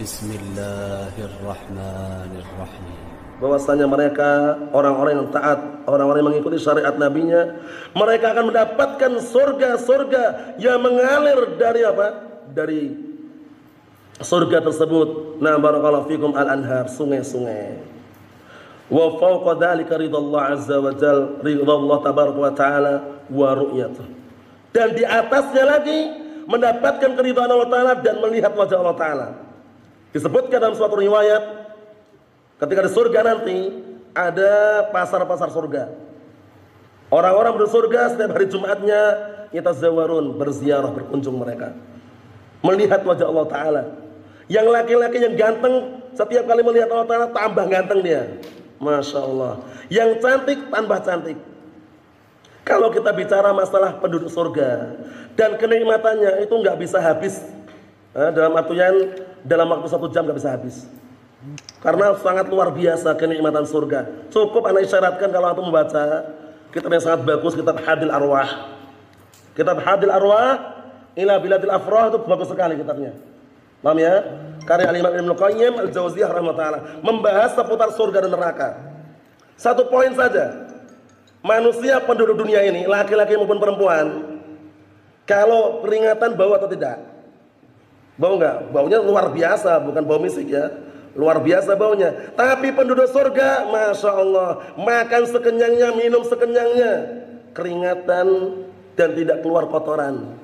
Bismillahirrahmanirrahim bahwasanya mereka orang-orang yang taat, orang-orang yang mengikuti syariat nabinya, mereka akan mendapatkan surga-surga yang mengalir dari apa? Dari surga tersebut. Nah, barakallahu fikum al-anhar, sungai-sungai. Wa fawqa dzalika ridallah azza wa jal, ridallah tabaraka wa taala wa ru'yatuh. Dan di atasnya lagi mendapatkan keridhaan Allah taala dan melihat wajah Allah taala. Disebutkan dalam suatu riwayat Ketika di surga nanti ada pasar-pasar surga. Orang-orang di surga setiap hari Jumatnya kita zawarun berziarah berkunjung mereka. Melihat wajah Allah Ta'ala. Yang laki-laki yang ganteng setiap kali melihat Allah Ta'ala tambah ganteng dia. Masya Allah. Yang cantik tambah cantik. Kalau kita bicara masalah penduduk surga dan kenikmatannya itu nggak bisa habis. Nah, dalam artian dalam waktu satu jam nggak bisa habis. Karena sangat luar biasa kenikmatan surga. Cukup anda isyaratkan kalau antum membaca kitab yang sangat bagus kitab Hadil Arwah. Kitab Hadil Arwah ila biladil afrah itu bagus sekali kitabnya. Paham ya? Karya Al-Imam Ibnu Qayyim Al-Jauziyah rahimahullah membahas seputar surga dan neraka. Satu poin saja. Manusia penduduk dunia ini, laki-laki maupun perempuan, kalau peringatan bau atau tidak? Bau enggak? Baunya luar biasa, bukan bau misik ya Luar biasa baunya. Tapi penduduk surga, Masya Allah. Makan sekenyangnya, minum sekenyangnya. Keringatan dan tidak keluar kotoran.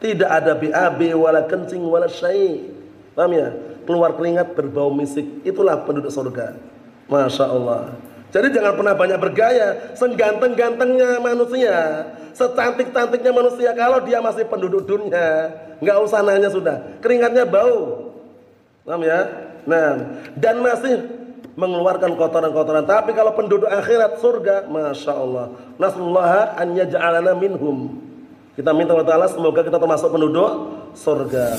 Tidak ada BAB, wala kencing, wala syai. Paham ya? Keluar keringat berbau misik. Itulah penduduk surga. Masya Allah. Jadi jangan pernah banyak bergaya. Sengganteng-gantengnya manusia. Secantik-cantiknya manusia. Kalau dia masih penduduk dunia. nggak usah nanya sudah. Keringatnya bau. Paham ya? Nah, dan masih mengeluarkan kotoran-kotoran. Tapi kalau penduduk akhirat surga, masya Allah. Nasallahu an yaj'alana minhum. Kita minta Allah Taala semoga kita termasuk penduduk surga.